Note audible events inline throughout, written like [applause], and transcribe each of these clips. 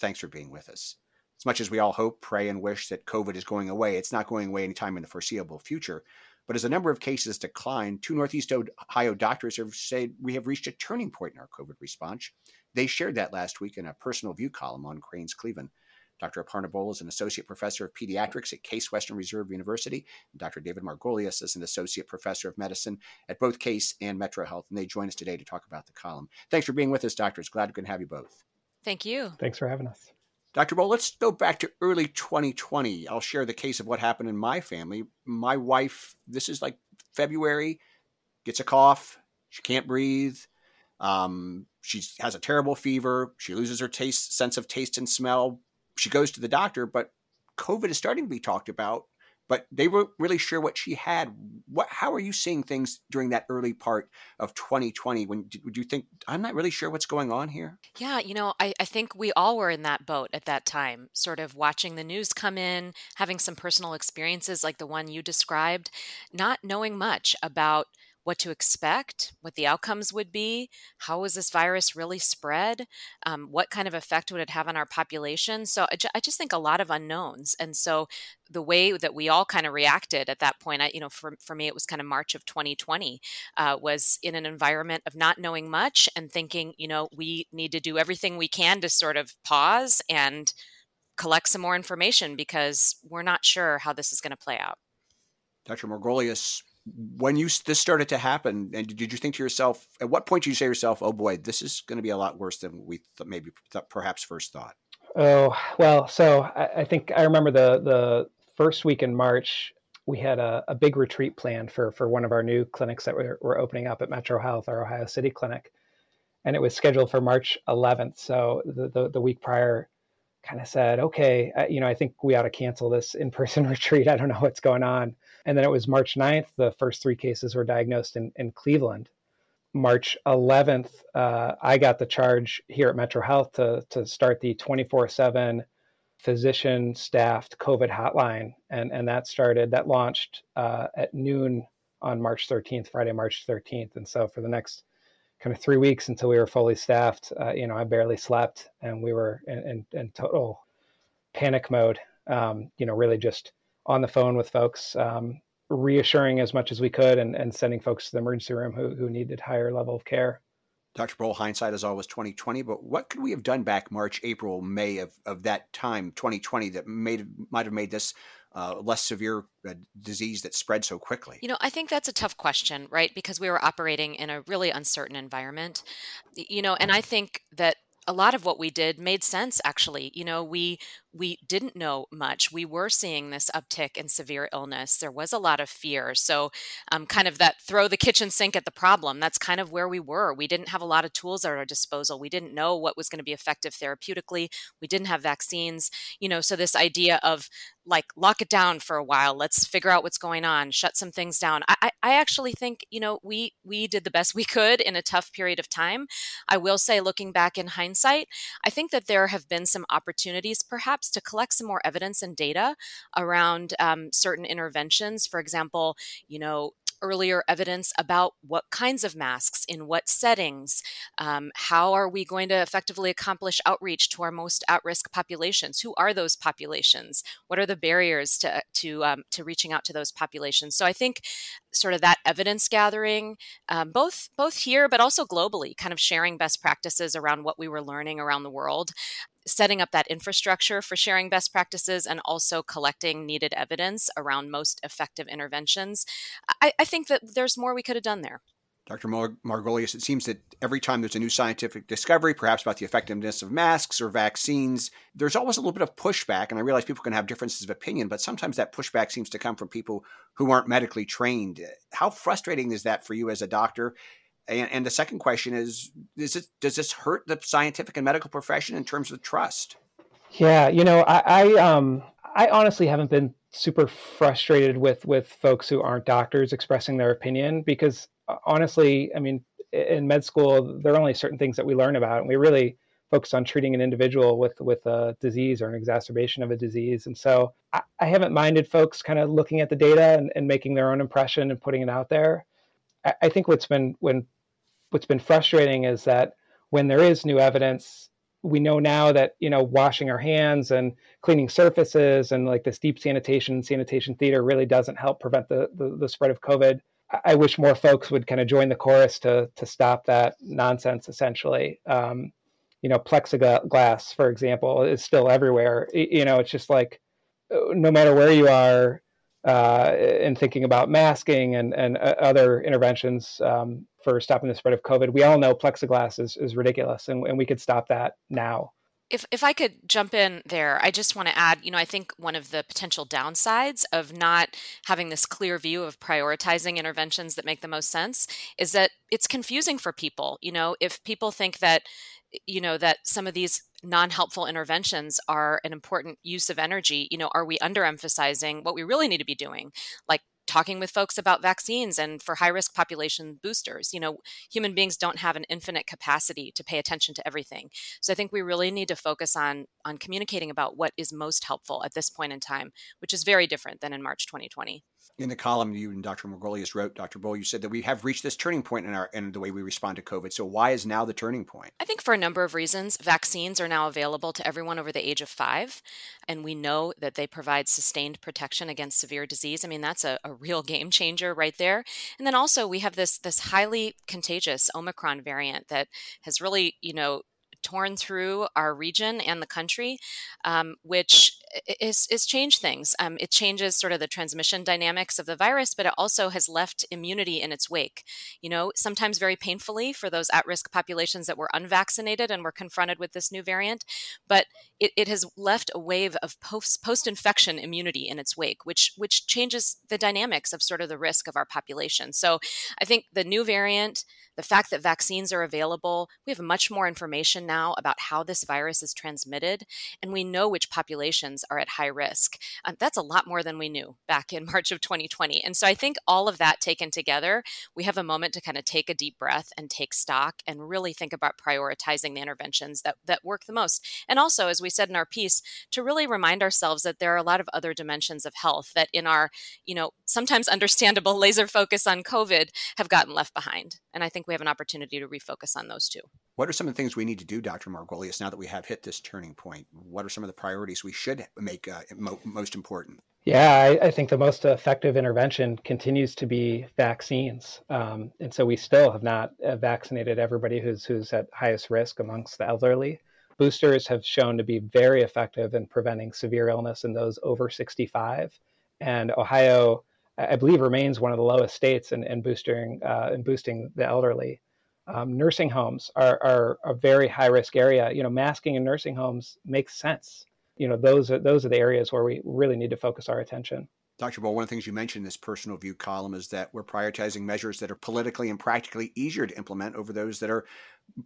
thanks for being with us. As much as we all hope, pray, and wish that COVID is going away, it's not going away anytime in the foreseeable future. But as the number of cases decline, two Northeast Ohio doctors have said we have reached a turning point in our COVID response. They shared that last week in a personal view column on Crain's Cleveland. Dr. Aparna is an associate professor of pediatrics at Case Western Reserve University. Dr. David Margolius is an associate professor of medicine at both Case and Metro Health. And they join us today to talk about the column. Thanks for being with us, doctors. Glad we can have you both. Thank you. Thanks for having us. Dr. Bole, let's go back to early 2020. I'll share the case of what happened in my family. My wife, this is like February, gets a cough. She can't breathe. Um, she has a terrible fever. She loses her taste, sense of taste and smell. She goes to the doctor, but COVID is starting to be talked about. But they weren't really sure what she had. What? How are you seeing things during that early part of 2020? When would you think I'm not really sure what's going on here? Yeah, you know, I, I think we all were in that boat at that time, sort of watching the news come in, having some personal experiences like the one you described, not knowing much about what to expect, what the outcomes would be, how was this virus really spread, um, what kind of effect would it have on our population. So I, ju- I, just think a lot of unknowns. And so the way that we all kind of reacted at that point, I, you know, for, for me, it was kind of March of 2020, uh, was in an environment of not knowing much and thinking, you know, we need to do everything we can to sort of pause and collect some more information because we're not sure how this is going to play out. Dr. Margolius, when you this started to happen, and did you think to yourself, at what point did you say to yourself, "Oh boy, this is going to be a lot worse than we th- maybe th- perhaps first thought"? Oh well, so I, I, think I remember the the first week in March. We had a, a big retreat planned for for one of our new clinics that we're, we're opening up at Metro Health, our Ohio City clinic, and it was scheduled for March 11th. So the the, the week prior, kind of said, okay, you know, I think we ought to cancel this in person [laughs] retreat. I don't know what's going on. And then it was March 9th, the first three cases were diagnosed in, in Cleveland. March 11th, uh, I got the charge here at Metro Health to, to start the 24 7 physician staffed COVID hotline. And, and that started, that launched uh, at noon on March 13th, Friday, March 13th. And so for the next kind of three weeks until we were fully staffed, uh, you know, I barely slept and we were in, in, in total panic mode, um, you know, really just on the phone with folks, um, reassuring as much as we could and, and sending folks to the emergency room who, who needed higher level of care. Dr. Bole, hindsight is always 2020, but what could we have done back March, April, May of, of that time, 2020, that made might have made this uh, less severe uh, disease that spread so quickly? You know, I think that's a tough question, right? Because we were operating in a really uncertain environment. You know, and I think that a lot of what we did made sense actually you know we we didn't know much. We were seeing this uptick in severe illness. There was a lot of fear. So um, kind of that throw the kitchen sink at the problem that's kind of where we were. We didn't have a lot of tools at our disposal. We didn't know what was going to be effective therapeutically. We didn't have vaccines you know so this idea of like lock it down for a while. Let's figure out what's going on. Shut some things down. I, I actually think you know we we did the best we [laughs] could in a tough period of time. I will say looking back in hindsight i think that there have been some opportunities perhaps to collect some more evidence and data around um, certain interventions for example you know earlier evidence about what kinds of masks, in what settings, um, how are we going to effectively accomplish outreach to our most at-risk populations? Who are those populations? What are the barriers to to um, to reaching out to those populations? So I think sort of that evidence gathering, um, both both here but also globally, kind of sharing best practices around what we were learning around the world setting up that infrastructure for sharing best practices and also collecting needed evidence around most effective interventions. I, I think that there's more we could have done there. Dr. Mar- Margolius, it seems that every time there's a new scientific discovery, perhaps about the effectiveness of masks or vaccines, there's always a little bit of pushback. And I realize people can have differences of opinion, but sometimes that pushback seems to come from people who aren't medically trained. How frustrating is that for you as a doctor? And, and the second question is, is it, does this hurt the scientific and medical profession in terms of trust? Yeah, you know, I, I um I honestly haven't been super frustrated with with folks who aren't doctors expressing their opinion because uh, honestly, I mean, in med school there are only certain things that we learn about, and we really focus on treating an individual with with a disease or an exacerbation of a disease. And so I, I haven't minded folks kind of looking at the data and, and, making their own impression and putting it out there. I, think what's been when what's been frustrating is that when there is new evidence, we know now that you know washing our hands and cleaning surfaces and like this deep sanitation sanitation theater really doesn't help prevent the, the, the spread of covid I wish more folks would kind of join the chorus to to stop that nonsense. Essentially, um, you know, plexiglass, for example, is still everywhere. You know, it's just like uh, no matter where you are, uh, in thinking about masking and and uh, other interventions um, for stopping the spread of COVID, we all know plexiglass is is ridiculous, and, and we could stop that now if if I could jump in there, I just want to add, you know, I think one of the potential downsides of not having this clear view of prioritizing interventions that make the most sense is that it's confusing for people. You know, if people think that you know that some of these non-helpful interventions are an important use of energy you know are we underemphasizing what we really need to be doing like talking with folks about vaccines and for high risk population boosters. You know, human beings don't have an infinite capacity to pay attention to everything. So I think we really need to focus on on communicating about what is most helpful at this point in time, which is very different than in March 2020 in the column you and Dr. Margolius wrote, Dr. Bole, you said that we have reached this turning point in our in the way we respond to COVID. So why is now the turning point? I think for a number of reasons. Vaccines are now available to everyone over the age of five, and we know that they provide sustained protection against severe disease. I mean, that's a, a real game changer right there. And then also we have this this highly contagious Omicron variant that has really, you know, torn through our region and the country, um, which is, is changed things. Um, it changes sort of the transmission dynamics of the virus, but it also has left immunity in its wake. You know, sometimes very painfully for those at risk populations that were unvaccinated and were confronted with this new variant. But it, it has left a wave of post infection immunity in its wake, which which changes the dynamics of sort of the risk of our population. So I think the new variant, the fact that vaccines are available, we have much more information now about how this virus is transmitted, and we know which populations are at high risk. Um, that's a lot more than we knew back in [laughs] March of 2020. And so I think all of that taken together, we have a moment to kind of take a deep breath and take stock and really think about prioritizing the interventions that, that work the most. And also, as we said in our piece, to really remind ourselves that there are a lot of other dimensions of health that in our, you know, sometimes [laughs] understandable laser focus on COVID have gotten left behind. And I think we have an opportunity to refocus on those too. What are some of the things we need to do, Dr. Margolius, now that we have hit this turning point? What are some of the priorities we should make uh, mo- most important? Yeah, I, I, think the most effective intervention continues to be vaccines, um, and so we still have not uh, vaccinated everybody who's who's at highest risk amongst the elderly. Boosters have shown to be very effective in preventing severe illness in those over 65, and Ohio, I believe, remains one of the lowest states in, in boosting uh, in boosting the elderly. Um, nursing homes are, are a very high risk area. You know, masking in nursing homes makes sense you know those are those are the areas where we really need to focus our attention. Dr. Bole, one of the things you mentioned in this personal view column is that we're prioritizing measures that are politically and practically easier to implement over those that are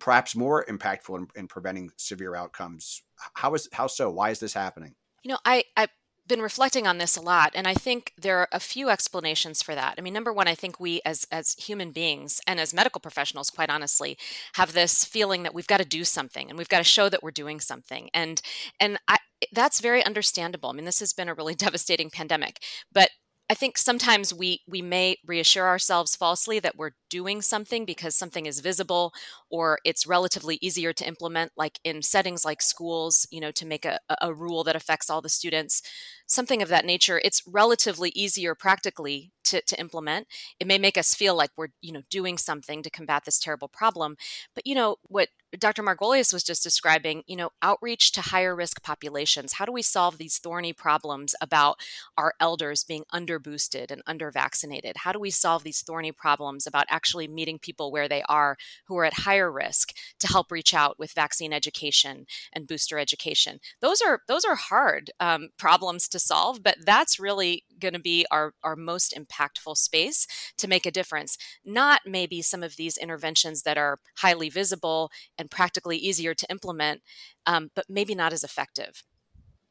perhaps more impactful in, in preventing severe outcomes. How is how so? Why is this happening? You know, I, I been reflecting on this a lot and i think there are a few explanations for that i mean number one i think we as as human beings and as medical professionals quite honestly have this feeling that we've got to do something and we've got to show that we're doing something and and i that's very understandable. I mean, this has been a really [laughs] devastating pandemic, but I think sometimes we we may reassure ourselves falsely that we're doing something because something is visible or it's relatively easier to implement like in settings like schools, you know, to make a, a rule that affects all the students, something of that nature. It's relatively easier practically to, to implement. It may make us feel like we're, you know, doing something to combat this terrible problem. But you know, what Dr. Margolius was just describing, you know, outreach to higher risk populations. How do we solve these thorny problems about our elders being under boosted and under vaccinated? How do we solve these thorny problems about actually meeting people where they are who are at higher risk to help reach out with vaccine education and booster education? Those are those are hard um, problems to solve, but that's really going to be our, our most impactful space to make a difference. Not maybe some of these interventions that are highly visible and practically easier to implement, um, but maybe not as effective.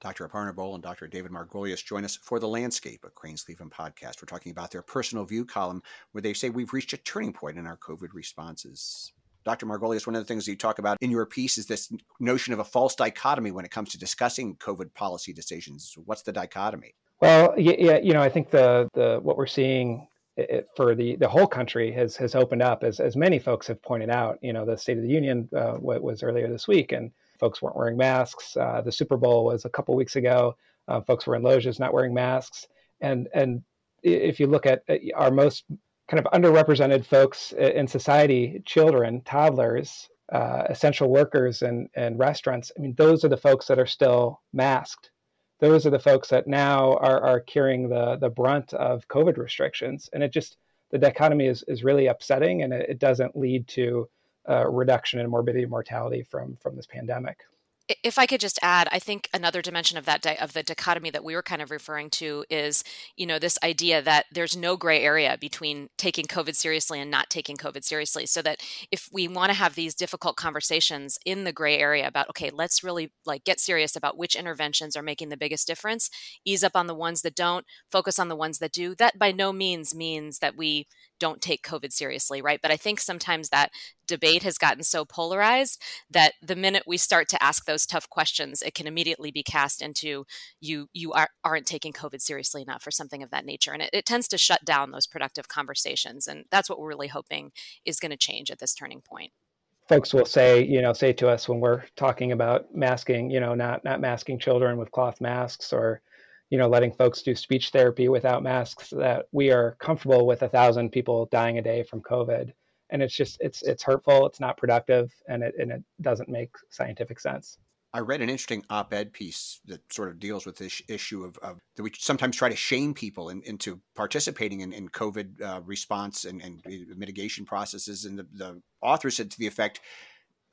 Dr. Aparna Bole and Dr. David Margolius join us for The Landscape, a Crain's Cleveland podcast. We're talking about their personal view column where they say we've reached a turning point in our COVID responses. Dr. Margolius, one of the things you talk about in your piece is this notion of a false dichotomy when it comes to discussing COVID policy decisions. What's the dichotomy? Well, yeah, you know, I think the the what we're seeing it, for the the whole country has has opened up as as many folks have pointed out. You know, the State of the Union uh, was earlier this week, and folks weren't wearing masks. Uh, the Super Bowl was a couple weeks ago. Uh, folks were in loges not wearing masks. And and if you look at our most kind of underrepresented folks in society, children, toddlers, uh, essential workers, and and restaurants. I mean, those are the folks that are still masked. Those are the folks that now are are carrying the the brunt of COVID restrictions, and it just the dichotomy is is really upsetting, and it, it doesn't lead to a reduction in morbidity and mortality from from this pandemic if I could just add, I think another dimension of that di- of the dichotomy that we were kind of referring to is, you know, this idea that there's no gray area between taking COVID seriously and not taking COVID seriously. So that if we want to have these difficult conversations in the gray area about, okay, let's really like get serious about which interventions are making the biggest difference, ease up on the ones that don't, focus on the ones that do. That by no means means that we don't take COVID seriously, right? But I think sometimes that debate has gotten so polarized that the minute we start to ask those tough questions, it can immediately be cast into you you are, aren't taking COVID seriously enough or something of that nature. And it, it tends to shut down those productive conversations. And that's what we're really hoping is going to change at this turning point folks will say, you know, say to us when we're talking about masking, you know, not not masking children with cloth masks or you know, letting folks do speech therapy without masks, that we are comfortable with a thousand people dying a day from COVID. And it's just it's it's hurtful, it's not productive, and it and it doesn't make scientific sense. I read an interesting op-ed piece that sort of deals with this issue of, of that we sometimes try to shame people in, into participating in, in COVID uh, response and, and, mitigation processes. And the, the author said to the effect,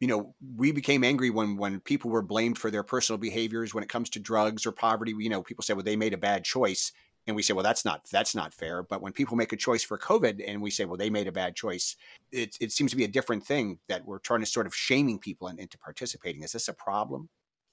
you know, we became angry when when people were blamed for their personal behaviors when it comes to drugs or poverty. You know, people say, well, they made a bad choice, and we say, well, that's not that's not fair. But when people make a choice for COVID, and we say, well, they made a bad choice, it it seems to be a different thing that we're trying to sort of shaming people into participating. Is this a problem?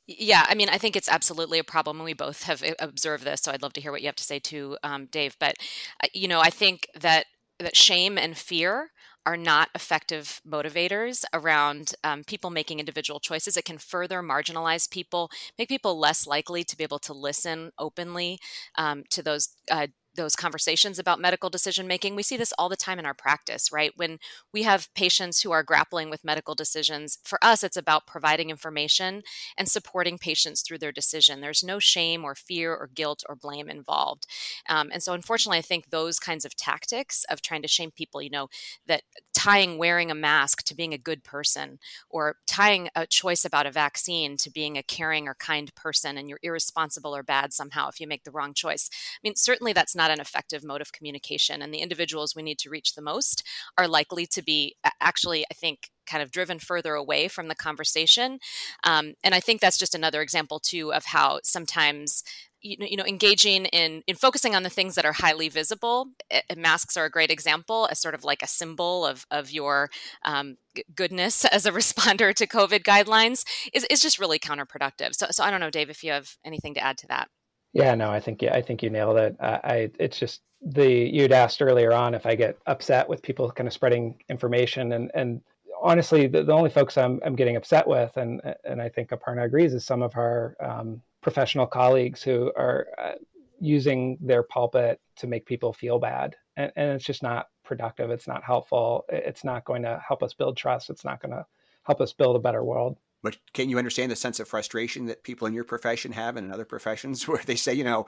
Yeah, I mean, I think it's absolutely a problem, and we both have eh, observed this. So I'd love to hear what you have to say too, um, Dave. But uh, you know, I think that that shame and fear are not effective motivators around um, people making individual choices. It can further marginalize people, make people less likely to be able to listen openly um, to those uh, those conversations about medical decision making. We see this all the time in our practice, right? When we have patients who are grappling with medical decisions, for us, it's about providing information and supporting patients through their decision. There's no shame or fear or guilt or blame involved. Um, and so, unfortunately, I think those kinds of tactics of trying to shame people, you know, that tying wearing a mask to being a good person or tying a choice about a vaccine to being a caring or kind person and you're irresponsible or bad somehow if you make the wrong choice. I mean, certainly that's not an effective mode of communication. And the individuals we need to reach the most are likely to be actually, I think, kind of driven further away from the conversation. Um, and I think that's just another example, too, of how sometimes you know, engaging in in focusing on the things that are highly visible masks are a great example as sort of like a symbol of of your um, goodness [laughs] as a responder to covid guidelines is, is just really counterproductive so so i don't know dave if you have anything to add to that yeah no i think yeah i think you nailed it uh, i it's just the you'd asked earlier on if i get upset with people kind of spreading information and and honestly the, the only folks I'm, I'm getting upset with and and i think aparna agrees is some of our um, professional colleagues who are uh, using their pulpit to make people feel bad. And, and it's just not productive. It's not helpful. It's not going to help us build trust. It's not going to help us build a better world. But can you understand the sense of frustration that people in your profession have and in other professions [laughs] where they say, you know,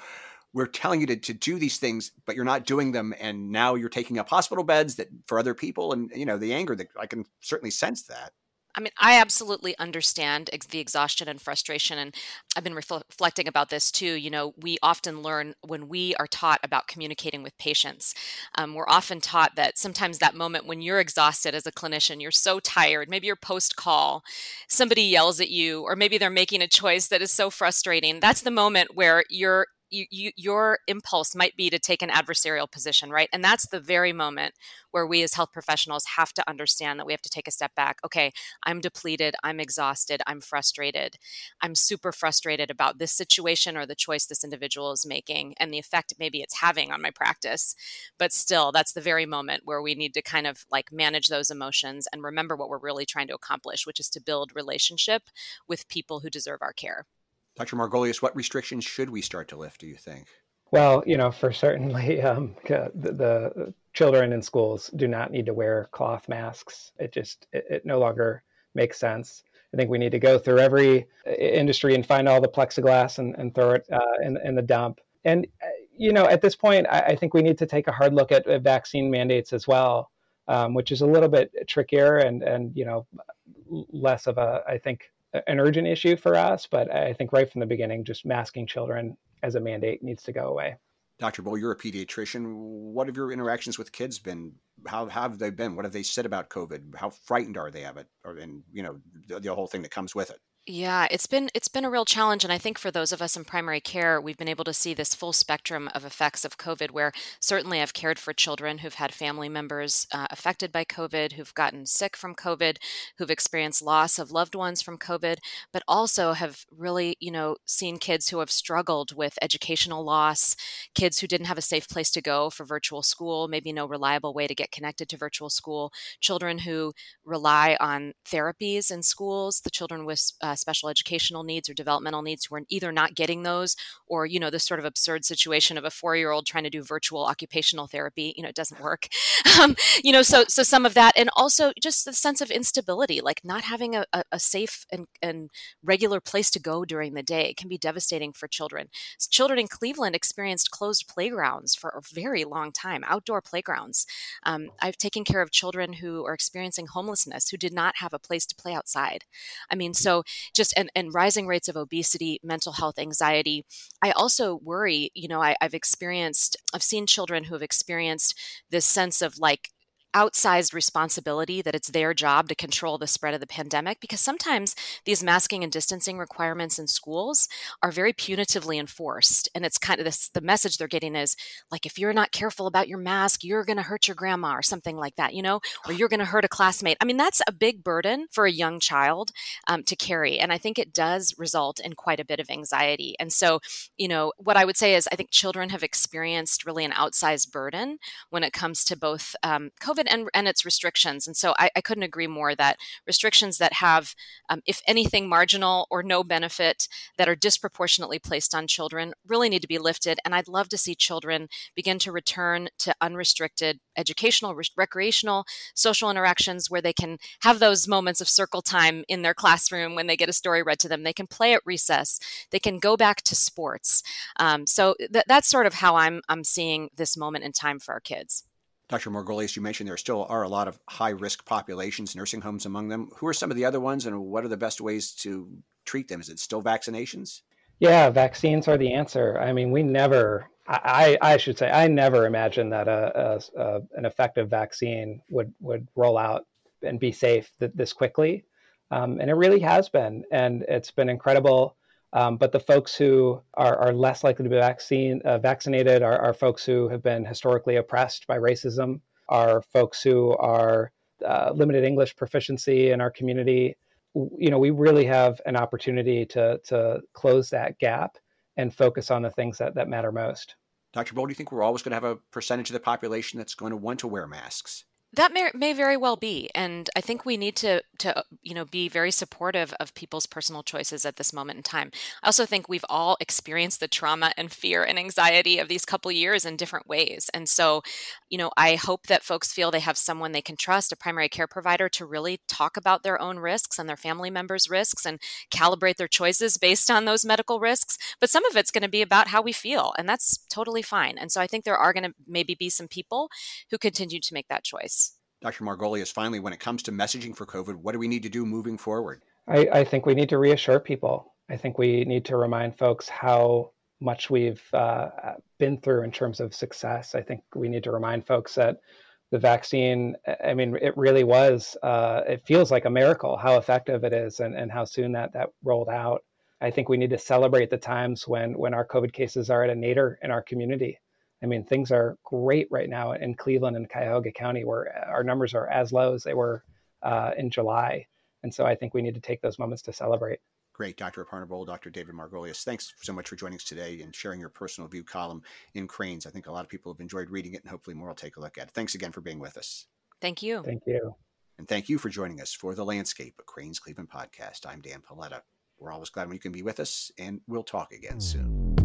we're telling you to, to do these things, but you're not doing them. And now you're taking up hospital beds that for other people. And, you know, the anger that I can certainly sense that. I mean, I absolutely understand the exhaustion and frustration. And I've been reflecting about this too. You know, we often learn when we are taught about communicating with patients, um, we're often taught that sometimes that moment when you're exhausted as a clinician, you're so tired, maybe you're post call, somebody yells at you, or maybe they're making a choice that is so frustrating. That's the moment where you're you, you, your impulse might be to take an adversarial position, right? And that's the very moment where we as health professionals have to understand that we have to take a step back. Okay, I'm depleted, I'm exhausted, I'm frustrated. I'm super frustrated about this situation or the choice this individual is making and the effect maybe it's having on my practice. But still, that's the very moment where we need to kind of like manage those emotions and remember what we're really trying to accomplish, which is to build relationship with people who deserve our care. Dr. Margolius, what restrictions should we start to lift, do you think? Well, you know, for certainly [laughs] um, the, the, children in schools do not need to wear cloth masks. It just, it, it no longer makes sense. I think we need to go through every uh, industry and find all the plexiglass and, and throw it uh, in, in the dump. And, uh, you know, at this point, I, I, think we need to take a hard look at, at vaccine mandates as well, um, which is a little bit trickier and, and, you know, less of a, I think, an urgent issue for us. But I think right from the beginning, just masking children as a mandate needs to go away. Dr. Bole, you're a pediatrician. What have your interactions with kids been? How, how have they been? What have they said about COVID? How frightened are they of it? Or, and, you know, the, the whole thing that comes with it? Yeah, it's been it's been a real challenge and I think for those of us in primary care, we've been able to see this full spectrum of effects of COVID where certainly I've cared for children who've had family members uh, affected by COVID, who've gotten sick from COVID, who've experienced loss of loved ones from COVID, but also have really, you know, seen kids who have struggled with educational loss, kids who didn't have a safe place to go for virtual school, maybe no reliable way to get connected to virtual school, children who rely on therapies in schools, the children with uh, special educational needs or developmental needs who are either not getting those or you know this sort of absurd situation of a four year old trying to do virtual occupational therapy you know it doesn't work. [laughs] Um, you know so so some of that and also just the sense of instability like not having a, a safe and, and regular place to go during the day can be devastating for children. Children in cleveland experienced closed playgrounds for a very long time outdoor playgrounds. Um, i've taken care of children who are experiencing homelessness who did not have a place to play outside. I mean so just and, and rising rates of obesity, mental health, anxiety. I also worry, you know, I, I've experienced, I've seen children who have experienced this sense of like outsized responsibility that it's their job to control the spread of the pandemic because sometimes these masking and distancing requirements in schools are very punitively enforced. And it's kind of this the message they're getting is like if you're not careful about your mask you're going to hurt your grandma or something like that you know or you're going to hurt a classmate. I mean that's a big burden for a young child um, to carry. And i think it does result in quite a bit of anxiety. And so you know what i would say is i think children have experienced really an outsized burden when it comes to both um, covid COVID and, and its restrictions. And so I, I, couldn't agree more that restrictions that have, um, if anything, marginal or no benefit that are disproportionately placed on children really need to be lifted. And I'd love to see children begin to return to unrestricted educational, re- recreational, social interactions where they can have those moments of circle time in their classroom when they get a story read to them. They can play at recess. They can go back to sports. Um, so th- that's sort of how I'm I'm seeing this moment in time for our kids. Dr. Margolius, you mentioned there still are a lot of high risk populations, nursing homes among them. Who are some of the other ones, and what are the best ways to treat them? Is it still vaccinations? Yeah, vaccines are the answer. I mean, we never, I, I should say, I never imagined that a, a, a, an effective vaccine would, would roll out and be safe th- this quickly. Um, and it really has been. And it's been incredible um, but the folks who are, are less likely to be vaccine, uh, vaccinated are, are, folks who have been historically oppressed by racism, are folks who are uh, limited English proficiency in our community. You know, we really have an opportunity to, to close that gap and focus on the things that, that matter most. Dr. Bole, do you think we're always going to have a percentage of the population that's going to want to wear masks? That may, may very well be, and I think we need to to you know be very supportive of people's personal choices at this moment in time. I also think we've all experienced the trauma and fear and anxiety of these couple years in different ways, and so you know I hope that folks feel they have someone they can trust, a primary care provider, to really talk about their own risks and their family members' risks and calibrate their choices based on those medical risks. But some of it's going to be about how we feel, and that's totally fine. And so I think there are going to maybe be some people who continue to make that choice. Dr. Margolius, finally, when it comes to messaging for COVID, what do we need to do moving forward? I, I think we need to reassure people. I think we need to remind folks how much we've uh, been through in terms of success. I think we need to remind folks that the vaccine, I mean, it really was, uh, it feels like a miracle how effective it is and, and how soon that, that rolled out. I think we need to celebrate the times when, when our COVID cases are at a nadir in our community. I mean, things are great right now in Cleveland and Cuyahoga County, where our numbers are as low as they were uh, in July. And so I think we need to take those moments to celebrate. Great, Dr. Aparna Dr. David Margolius. Thanks so much for joining us today and sharing your personal view column in Crain's. I think a lot of people have enjoyed reading it and hopefully more will take a look at it. Thanks again for being with us. Thank you. Thank you. And thank you for joining us for The Landscape, a Crain's Cleveland podcast. I'm Dan Paletta. We're always glad when you can be with us, and we'll talk again soon.